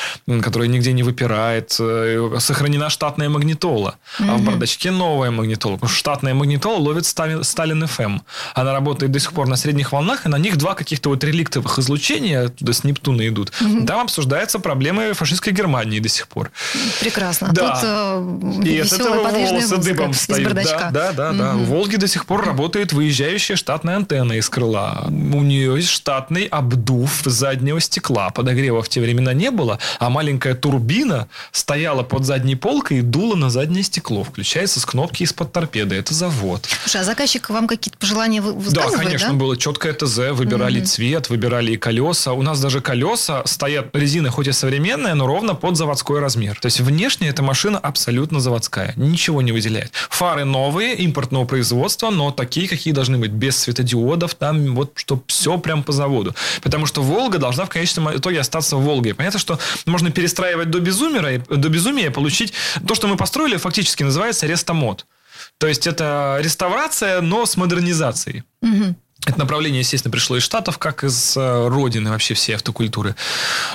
которая нигде не выпирает, э, сохранена штатная магнитола, а в бардачке новая магнитола. Штатная магнитола ловит Сталин, Сталин FM. Она работает до сих пор на средних волнах, и на них два каких-то вот реликтовых излучения оттуда с Нептуна идут. Там обсуждаются проблемы фашистской Германии до сих пор. Прекрасно. Да. Тут э, И от этого волосы дыбом встают. Да, да, да, да. В Волге до сих пор работает выезжающая штатная антенна из крыла. У нее есть штатный обдув заднего стекла. Подогрева в те времена не было, а маленькая турбина стояла под задней полкой и дула на заднее стекло. Включается с кнопки из-под торпеды. Это завод. Слушай, а заказчик вам какие-то пожелания вы- Да, высказывает, конечно, было четкое ТЗ, выбирали цвет, выбирали и колеса. У нас даже колеса стоят, резина хоть и современная, но ровно под заводской размер. То есть внешне эта машина абсолютно заводская, ничего не выделяет. Фары новые, импортного производства, но такие, какие должны быть, без светодиодов, там вот, чтобы все прям по заводу. Потому что Волга должна в конечном итоге остаться Волгой. Понятно, что можно перестраивать до безумия, до безумия получить то, что мы построили, фактически называется рестомод. То есть это реставрация, но с модернизацией. Это направление, естественно, пришло из Штатов, как из э, родины вообще всей автокультуры.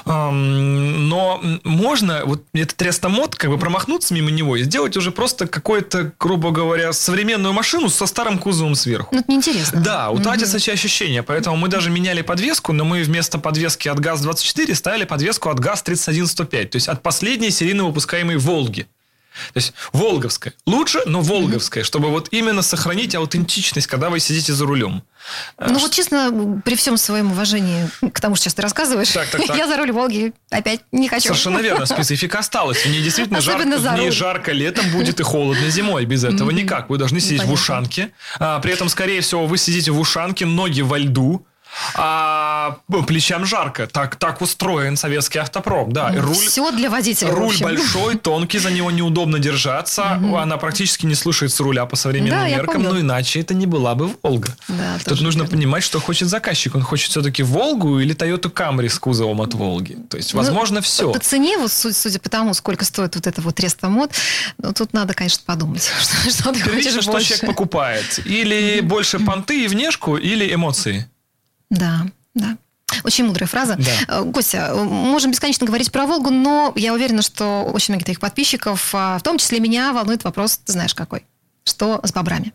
Но можно вот этот рестомод, как бы промахнуться мимо него и сделать уже просто какую-то, грубо говоря, современную машину со старым кузовом сверху. Ну, это неинтересно. Да, утратятся эти ощущения. Поэтому мы даже меняли подвеску, но мы вместо подвески от ГАЗ-24 ставили подвеску от ГАЗ-31105. То есть от последней серийно выпускаемой «Волги». То есть волговская. Лучше, но волговская, чтобы вот именно сохранить аутентичность, когда вы сидите за рулем. Ну вот честно, при всем своем уважении к тому, что сейчас ты рассказываешь, Так, так, так. я за руль Волги опять не хочу. Совершенно верно, специфика осталась. В ней действительно Особенно жарко, в руль. жарко летом будет и холодно зимой. Без этого никак. Вы должны сидеть в Понятно. ушанке. А, при этом, скорее всего, вы сидите в ушанке, ноги во льду. А плечам жарко. Так, так устроен советский автопром. Да, и руль, Все для водителя. Руль большой, тонкий, за него неудобно держаться. Она практически не слушается руля по современным Да, меркам, но иначе это не была бы Волга. Да, Тут нужно верно. понимать, что хочет заказчик. Он хочет все-таки Волгу или Toyota Camry с кузовом от Волги. То есть, возможно, Ну, все. По цене, вот су- судя по тому, сколько стоит вот это вот рестомод, ну, тут надо, конечно, подумать, что, что ты хочешь что больше. человек покупает. Или больше понты и внешку, или эмоции. Да, да. Очень мудрая фраза. Да. Костя, э, можем бесконечно говорить про Волгу, но я уверена, что очень многих твоих подписчиков, а, в том числе меня, волнует вопрос, ты знаешь какой? Что с бобрами?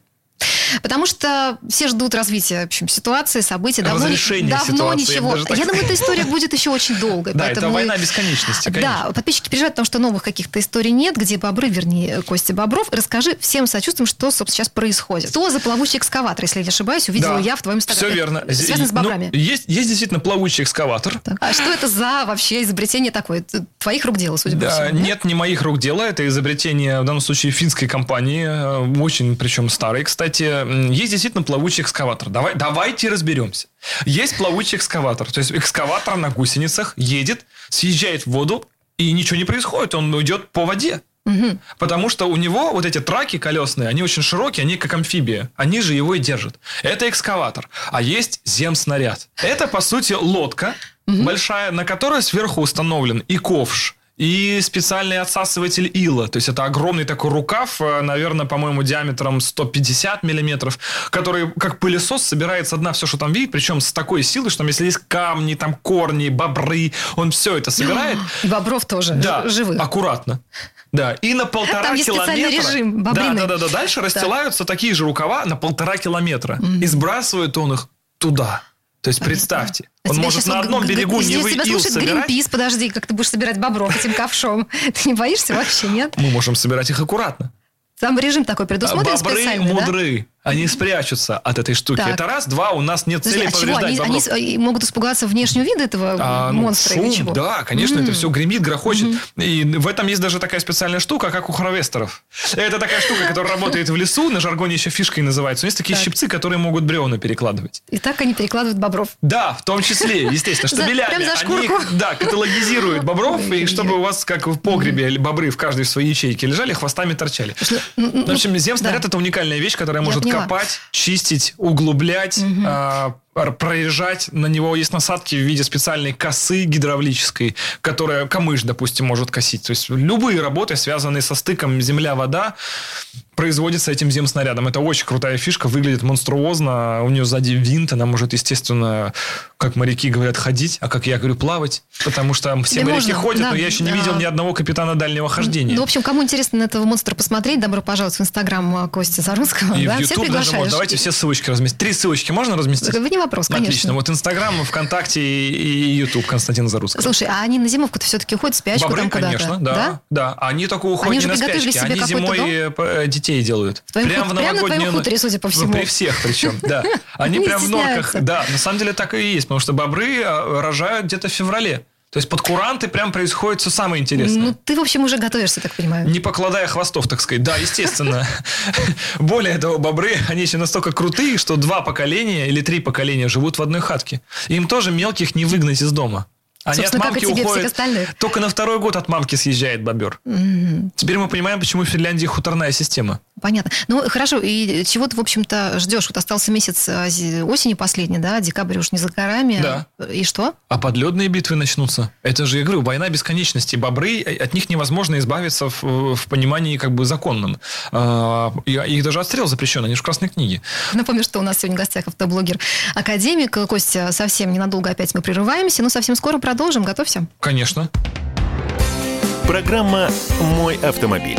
Потому что все ждут развития в общем, ситуации, событий. Давно, ни- Разрешения давно ситуации, я ничего. даже так Я думаю, эта история будет еще очень долгой. Да, это война бесконечности, конечно. Да, подписчики переживают, потому что новых каких-то историй нет, где бобры, вернее, Костя Бобров. Расскажи всем сочувствием, что, собственно, сейчас происходит. Что за плавучий экскаватор, если я не ошибаюсь, увидела Да, я в твоем инстаграме. Все верно. Связано с Ну, бобрами. есть, есть действительно плавучий экскаватор. Так, А что это за вообще изобретение такое? Твоих рук дело, судя по Да, всему. нет, не моих рук дело. Это изобретение, в данном случае, финской компании. э, Очень, причем старой, кстати. Есть действительно плавучий экскаватор. Давай, давайте разберемся. Есть плавучий экскаватор. То есть экскаватор на гусеницах едет, съезжает в воду, и ничего не происходит. Он идет по воде. Потому что у него вот эти траки колесные, они очень широкие, они как амфибия. Они же его и держат. Это экскаватор. А есть земснаряд. Это, по сути, лодка большая, на которой сверху установлен и ковш, и специальный отсасыватель ила. То есть это огромный такой рукав, э, наверное, по-моему, диаметром 150 миллиметров, который как пылесос собирает со дна все, что там видит, причем с такой силой, что там, если есть камни, там корни, бобры, он все это собирает. И бобров тоже Да, живых. аккуратно. Да, и на полтора Там есть километра... режим да, бобриный. да, да, да, дальше расстилаются такие же рукава на полтора километра. И сбрасывает он их туда. То есть, представьте, он может на одном берегу здесь Невы тебя слушает. Гринпис, подожди, как ты будешь собирать бобров этим ковшом? Ты не боишься вообще, нет? Мы можем собирать их аккуратно. Там режим такой предусмотрен Бобры специальный, да? Они спрячутся от этой штуки. Так. Это раз. Два, у нас нет Подожди, цели а повреждать Они, они бобров. э, могут испугаться внешнего вида этого А, ну, монстра или шум, чего? Да, конечно, это все гремит, грохочет. И в этом есть даже такая специальная штука, как у харвестеров. Это такая штука, которая работает в лесу, на жаргоне еще фишкой называется. Есть такие Так. щипцы, которые могут бревна перекладывать. И так они перекладывают бобров. Да, в том числе, естественно, штабелями. прям за Они шкурку. да, каталогизируют бобров, и чтобы у вас, как в погребе, бобры в каждой в своей ячейке лежали, хвостами торчали. ну, ну, В общем, земснаряд это уникальная вещь, которая может поняла. копать, чистить, углублять, а, пр- проезжать. На него есть насадки в виде специальной косы гидравлической, которая камыш, допустим, может косить. То есть любые работы, связанные со стыком земля-вода, производится этим земснарядом. Это очень крутая фишка, выглядит монструозно. У нее сзади винт, она может, естественно, как моряки говорят, ходить, а как я говорю, плавать. Потому что все Тебе моряки можно, ходят, да, но я еще не да. видел ни одного капитана дальнего хождения. Ну, в общем, кому интересно на этого монстра посмотреть, добро пожаловать в Инстаграм а, Кости Зарусского. И да, в YouTube даже можно. Давайте все ссылочки разместить. Три ссылочки можно разместить? Так, Не вопрос, конечно. Отлично. Вот Инстаграм, ВКонтакте и YouTube Константина Зарусского. Слушай, а они на зимовку-то все-таки уходят в спячку Бобры, там куда-то? конечно, да, да. Они только уходят Они не на спячке. Они зимой дом? э, детей делают. В твоем ху- прямо на твоем хуторе, судя по всему. При всех причем, да. Они прям в норках. Да, на самом деле так и есть. Потому что бобры э, рожают где-то в феврале. То есть под куранты прям происходит все самое интересное. Ну, ты, в общем, уже готовишься, так понимаю. Не покладая хвостов, так сказать. Да, естественно. Более того, бобры, они еще настолько крутые, что два поколения или три поколения живут в одной хатке. Им тоже мелких не выгнать из дома. Они от Собственно, мамки тебе, уходят. Только на второй год от мамки съезжает бобер. Теперь мы понимаем, почему в Финляндии хуторная система. Понятно. Ну, хорошо, и чего ты, в общем-то, ждешь? Вот остался месяц а, осени последний, да, декабрь уж не за горами. Да. И что? А подледные битвы начнутся. Это же, я говорю, война бесконечности. Бобры, э, от них невозможно избавиться в, в понимании как бы законном. А, и- Их даже отстрел запрещен, они же в Красной книге. Напомню, что у нас сегодня в гостях автоблогер Академик. Костя, совсем ненадолго опять мы прерываемся, но совсем скоро продолжим. Готовься. Конечно. Программа «Мой автомобиль».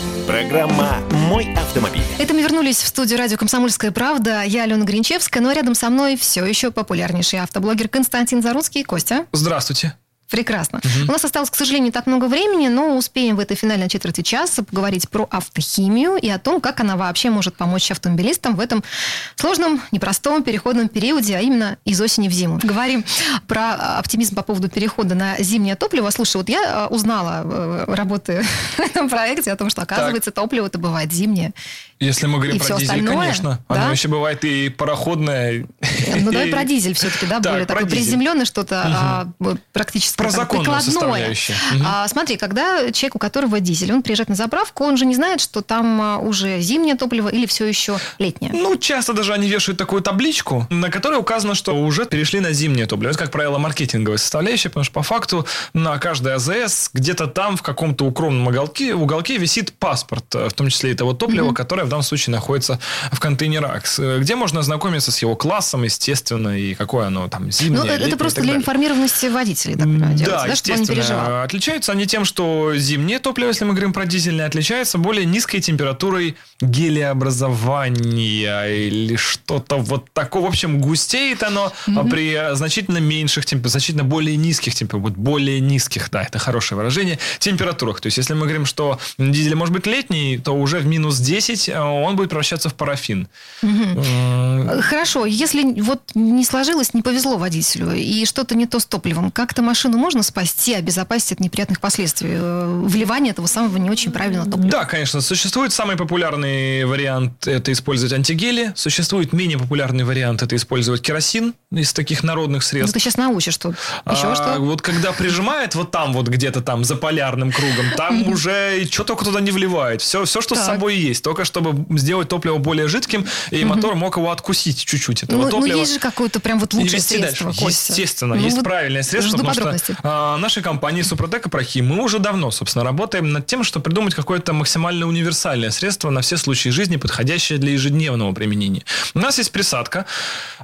Программа «Мой автомобиль». Это мы вернулись в студию радио «Комсомольская правда». Я Алена Гринчевская, но рядом со мной все еще популярнейший автоблогер Константин Заруцкий. Костя. Здравствуйте. Прекрасно. У нас осталось, к сожалению, не так много времени, но успеем в этой финальной четверти часа поговорить про автохимию и о том, как она вообще может помочь автомобилистам в этом сложном, непростом переходном периоде, а именно из осени в зиму. Говорим про оптимизм по поводу перехода на зимнее топливо. Слушай, вот я э, узнала, э, работая в этом проекте, о том, что, оказывается, топливо-то бывает зимнее. Если мы говорим И про дизель, остальное, конечно. да? Оно еще бывает и пароходное. Ну, давай про дизель все-таки, да, более такое приземленное что-то, а, практически Про законную составляющую. А, смотри, когда человек, у которого дизель, он приезжает на заправку, он же не знает, что там а, уже зимнее топливо или все еще летнее. Ну, часто даже они вешают такую табличку, на которой указано, что уже перешли на зимнее топливо. Это, как правило, маркетинговая составляющая, потому что по факту на каждой АЗС где-то там в каком-то укромном уголке, уголке висит паспорт, э, в том числе и того топлива, Мгм. которое в данном случае находится в контейнерах, э, где можно ознакомиться с его классом, естественно, и какое оно там зимнее, Ну, это просто для информированности водителей так делается, Да, да, естественно. Отличаются они тем, что зимнее топливо, если мы говорим про дизельное, отличается более низкой температурой гелеобразования или что-то вот такое. В общем, густеет оно Мгм. при значительно меньших, темп- значительно более низких температурах, более низких, да, это хорошее выражение, температурах. То есть, если мы говорим, что дизель может быть летний, то уже в минус 10 а, он будет превращаться в парафин. М, Хорошо, если вот не сложилось, не повезло водителю, и что-то не то с топливом, как-то машину можно спасти, обезопасить от неприятных последствий э, вливания этого самого не очень правильного топлива? Да, конечно. Существует самый популярный вариант – это использовать антигели. Существует менее популярный вариант – это использовать керосин из таких народных Ну, средств. ты сейчас научишь тут. Еще А, что? Вот когда прижимает вот там вот где-то там за полярным кругом, там уже что только туда не вливает. Все, все что с Так. собой есть. Только чтобы сделать топливо более жидким, и мотор мог его откусить чуть-чуть. Этого Ну, ну, топлива. есть же какое-то прям вот лучшее средство, дальше. Костя. Естественно, Ну, есть вот правильное средство, потому что подробностей. а, нашей компании Супротек и Прохим мы уже давно, собственно, работаем над тем, чтобы придумать какое-то максимально универсальное средство на все случаи жизни, подходящее для ежедневного применения. У нас есть присадка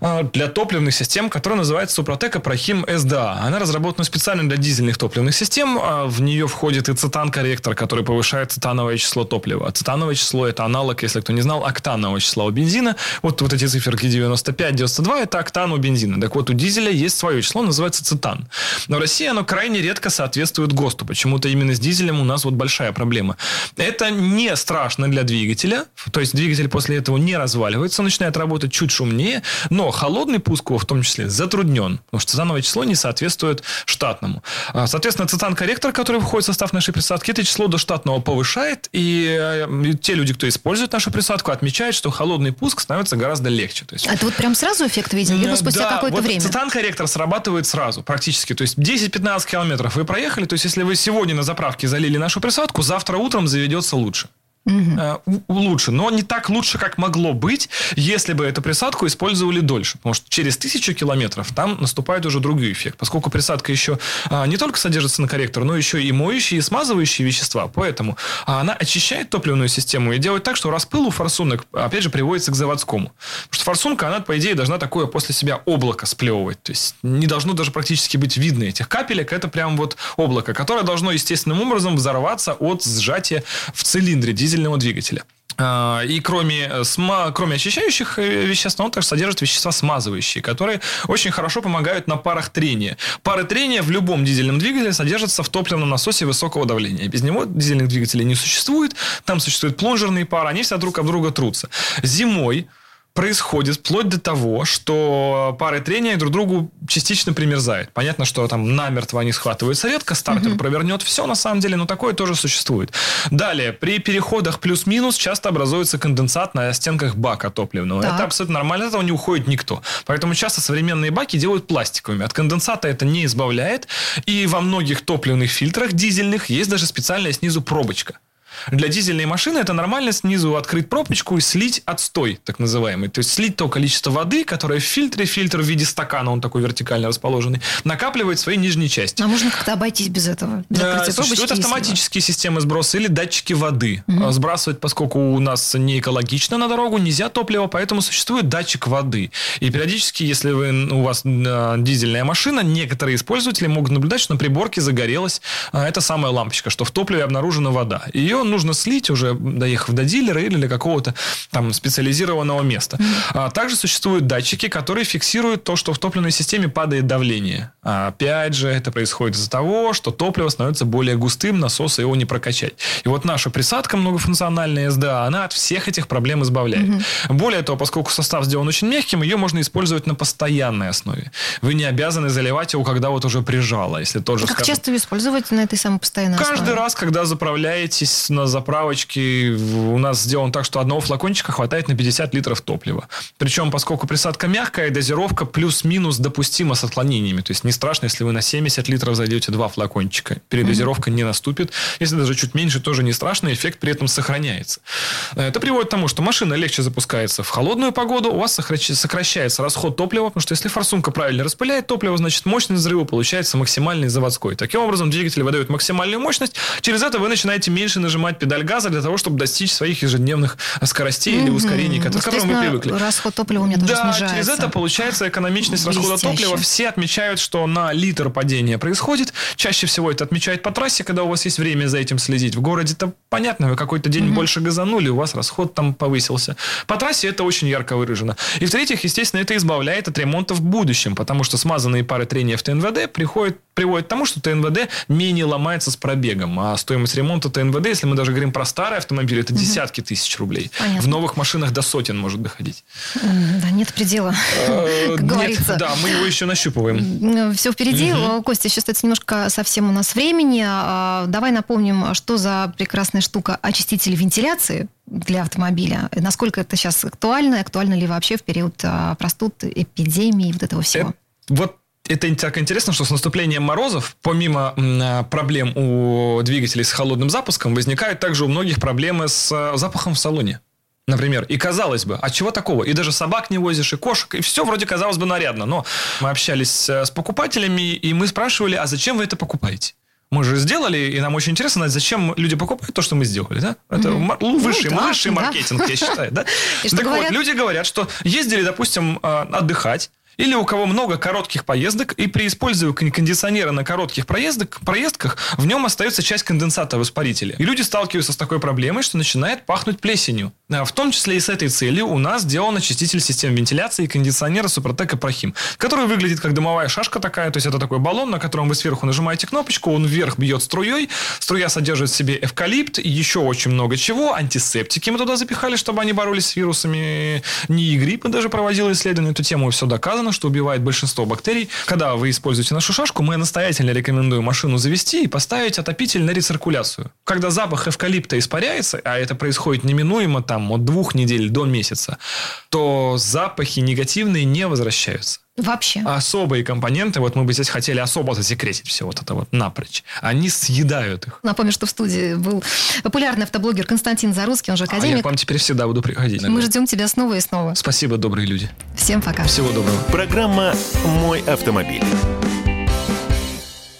а, для топливных систем, которая называется Супротек и Прохим СДА. Она разработана специально для дизельных топливных систем. а В нее входит и цитан-корректор, который повышает цитановое число топлива. Цитановое число – это аналог, если кто не знал, октанового числа у бензина. Вот, вот эти циферки 95, 92 – это октан у бензина. Так вот, у дизеля есть свое число, называется цитан. Но России оно крайне редко соответствует ГОСТу. Почему-то именно с дизелем у нас вот большая проблема. Это не страшно для двигателя. То есть, двигатель после этого не разваливается, начинает работать чуть шумнее. Но холодный пуск его в том числе затруднен. Потому что цитановое число не соответствует штатному. А, соответственно, цитан-корректор, который входит в состав нашей присадки, это число до штатного повышает. И э, те люди, кто использует нашу присадку, отмечают, что холодный пуск становится гораздо легче. То есть, А это вот прям сразу эффект виден? Либо спустя да, какое-то вот время? цитан-корректор срабатывает сразу, практически. То есть 10-15 километров вы проехали. То есть если вы сегодня на заправке залили нашу присадку, завтра утром заведется лучше. Э, у- лучше, но не так лучше, как могло быть, если бы эту присадку использовали дольше. Потому что через тысячу километров там наступает уже другой эффект. Поскольку присадка еще а, не только содержится на корректор, но еще и моющие, и смазывающие вещества. Поэтому а, она очищает топливную систему и делает так, что распыл у форсунок, опять же, приводится к заводскому. Потому что форсунка, она, по идее, должна такое после себя облако сплевывать. То есть не должно даже практически быть видно этих капелек. Это прям вот облако, которое должно естественным образом взорваться от сжатия в цилиндре дизельного двигателя. А, И кроме, э, сма- кроме очищающих э, веществ, он также содержит вещества смазывающие, которые очень хорошо помогают на парах трения. Пары трения в любом дизельном двигателе содержатся в топливном насосе высокого давления. Без него дизельных двигателей не существует. Там существуют плунжерные пары, они все друг об друга трутся. Зимой происходит вплоть до того, что пары трения друг другу частично примерзают. Понятно, что там намертво они схватываются редко, стартер провернет все на самом деле, но такое тоже существует. Далее, при переходах плюс-минус часто образуется конденсат на стенках бака топливного. Так. Это абсолютно нормально, от этого не уходит никто. Поэтому часто современные баки делают пластиковыми. От конденсата это не избавляет. И во многих топливных фильтрах дизельных есть даже специальная снизу пробочка. Для дизельной машины это нормально снизу открыть пробочку и слить отстой, так называемый. То есть слить то количество воды, которое в фильтре, фильтр в виде стакана, он такой вертикально расположенный, накапливает в своей нижней части. А можно как-то обойтись без этого? Без открытия Существуют пробочки, если- автоматические системы сброса или датчики воды. Э, Сбрасывать, поскольку у нас не экологично на дорогу, нельзя топливо, поэтому существует датчик воды. И периодически, если вы, у вас э, дизельная машина, некоторые использователи могут наблюдать, что на приборке загорелась э, эта самая лампочка, что в топливе обнаружена вода. Ее нужно слить уже, доехав до дилера или до какого-то там специализированного места. А также существуют датчики, которые фиксируют то, что в топливной системе падает давление. А опять же, это происходит из-за того, что топливо становится более густым, насоса его не прокачать. И вот наша присадка многофункциональная СДА, она от всех этих проблем избавляет. Более того, поскольку состав сделан очень мягким, ее можно использовать на постоянной основе. Вы не обязаны заливать его, когда вот уже прижало. Если тоже, Как скажем, часто использовать на этой самой постоянной Каждый основе? раз, когда заправляетесь на заправочке, у нас сделано так, что одного флакончика хватает на 50 литров топлива. Причем, поскольку присадка мягкая, дозировка плюс-минус допустима с отклонениями. То есть не страшно, если вы на 70 литров зайдете два флакончика. Передозировка не наступит. Если даже чуть меньше, тоже не страшно, эффект при этом сохраняется. Это приводит к тому, что машина легче запускается в холодную погоду, у вас сокращ- сокращается расход топлива, потому что если форсунка правильно распыляет топливо, значит мощность взрыва получается максимальный заводской. Таким образом, двигатель выдает максимальную мощность. Через это вы начинаете меньше нажимать педаль газа для того, чтобы достичь своих ежедневных скоростей или ускорений, ко- к которым Естественно, привыкли. расход топлива у меня тоже Да, снижается. через это получается экономичность расхода Блестяще. топлива. Все отмечают, что на литр падение происходит. Чаще всего это отмечают по трассе, когда у вас есть время за этим следить. В городе-то понятно, вы какой-то день больше газанули, у вас расход там повысился. По трассе это очень ярко выражено. И в-третьих, естественно, это избавляет от ремонта в будущем, потому что смазанные пары трения в ТНВД приходят, приводят к тому, что ТНВД менее ломается с пробегом. А стоимость ремонта ТНВД, если мы даже говорим про старый автомобиль, это десятки тысяч рублей. Понятно. В новых машинах до сотен может доходить. Да, нет предела, Э, как говорится. Да, мы его еще нащупываем. Все впереди. Костя, еще остается немножко совсем у нас времени. А, Давай напомним, что за прекрасная штука очиститель вентиляции для автомобиля. Насколько это сейчас актуально? Актуально ли вообще в период а, простуд, эпидемии, вот этого всего? Вот это так интересно, что с наступлением морозов, помимо а, проблем у двигателей с холодным запуском, возникают также у многих проблемы с а, запахом в салоне. Например, и казалось бы, а чего такого? И даже собак не возишь, и кошек, и все вроде казалось бы нарядно. Но мы общались э, с покупателями, и мы спрашивали, а зачем вы это покупаете? Мы же сделали, и нам очень интересно знать, зачем люди покупают то, что мы сделали, да? Это мар- ну, высший, Ну да, высший да. маркетинг, я считаю, да? Так вот, люди говорят, что ездили, допустим, э, отдыхать, Или у кого много коротких поездок, и при использовании кондиционера на коротких проездок, проездках в нем остается часть конденсата в испарителе. И люди сталкиваются с такой проблемой, что начинает пахнуть плесенью. А В том числе и с этой целью у нас сделан очиститель систем вентиляции и кондиционера Супротек Прохим, который выглядит как дымовая шашка такая, то есть это такой баллон, на котором вы сверху нажимаете кнопочку, он вверх бьет струей, струя содержит в себе эвкалипт и еще очень много чего, антисептики мы туда запихали, чтобы они боролись с вирусами, НИИ гриппа даже проводила исследование эту тему, все доказано, что убивает большинство бактерий. Когда вы используете нашу шашку, мы настоятельно рекомендуем машину завести и поставить отопитель на рециркуляцию. Когда запах эвкалипта испаряется, а это происходит неминуемо там от двух недель до месяца, то запахи негативные не возвращаются. Вообще. Особые компоненты, вот мы бы здесь хотели особо засекретить все вот это вот напрочь. Они съедают их. Напомню, что в студии был популярный автоблогер Константин Заруцкий, он же А я академик. к вам теперь всегда буду приходить. Мы ждем тебя снова и снова. Спасибо, добрые люди. Всем пока. Всего доброго. Программа «Мой автомобиль».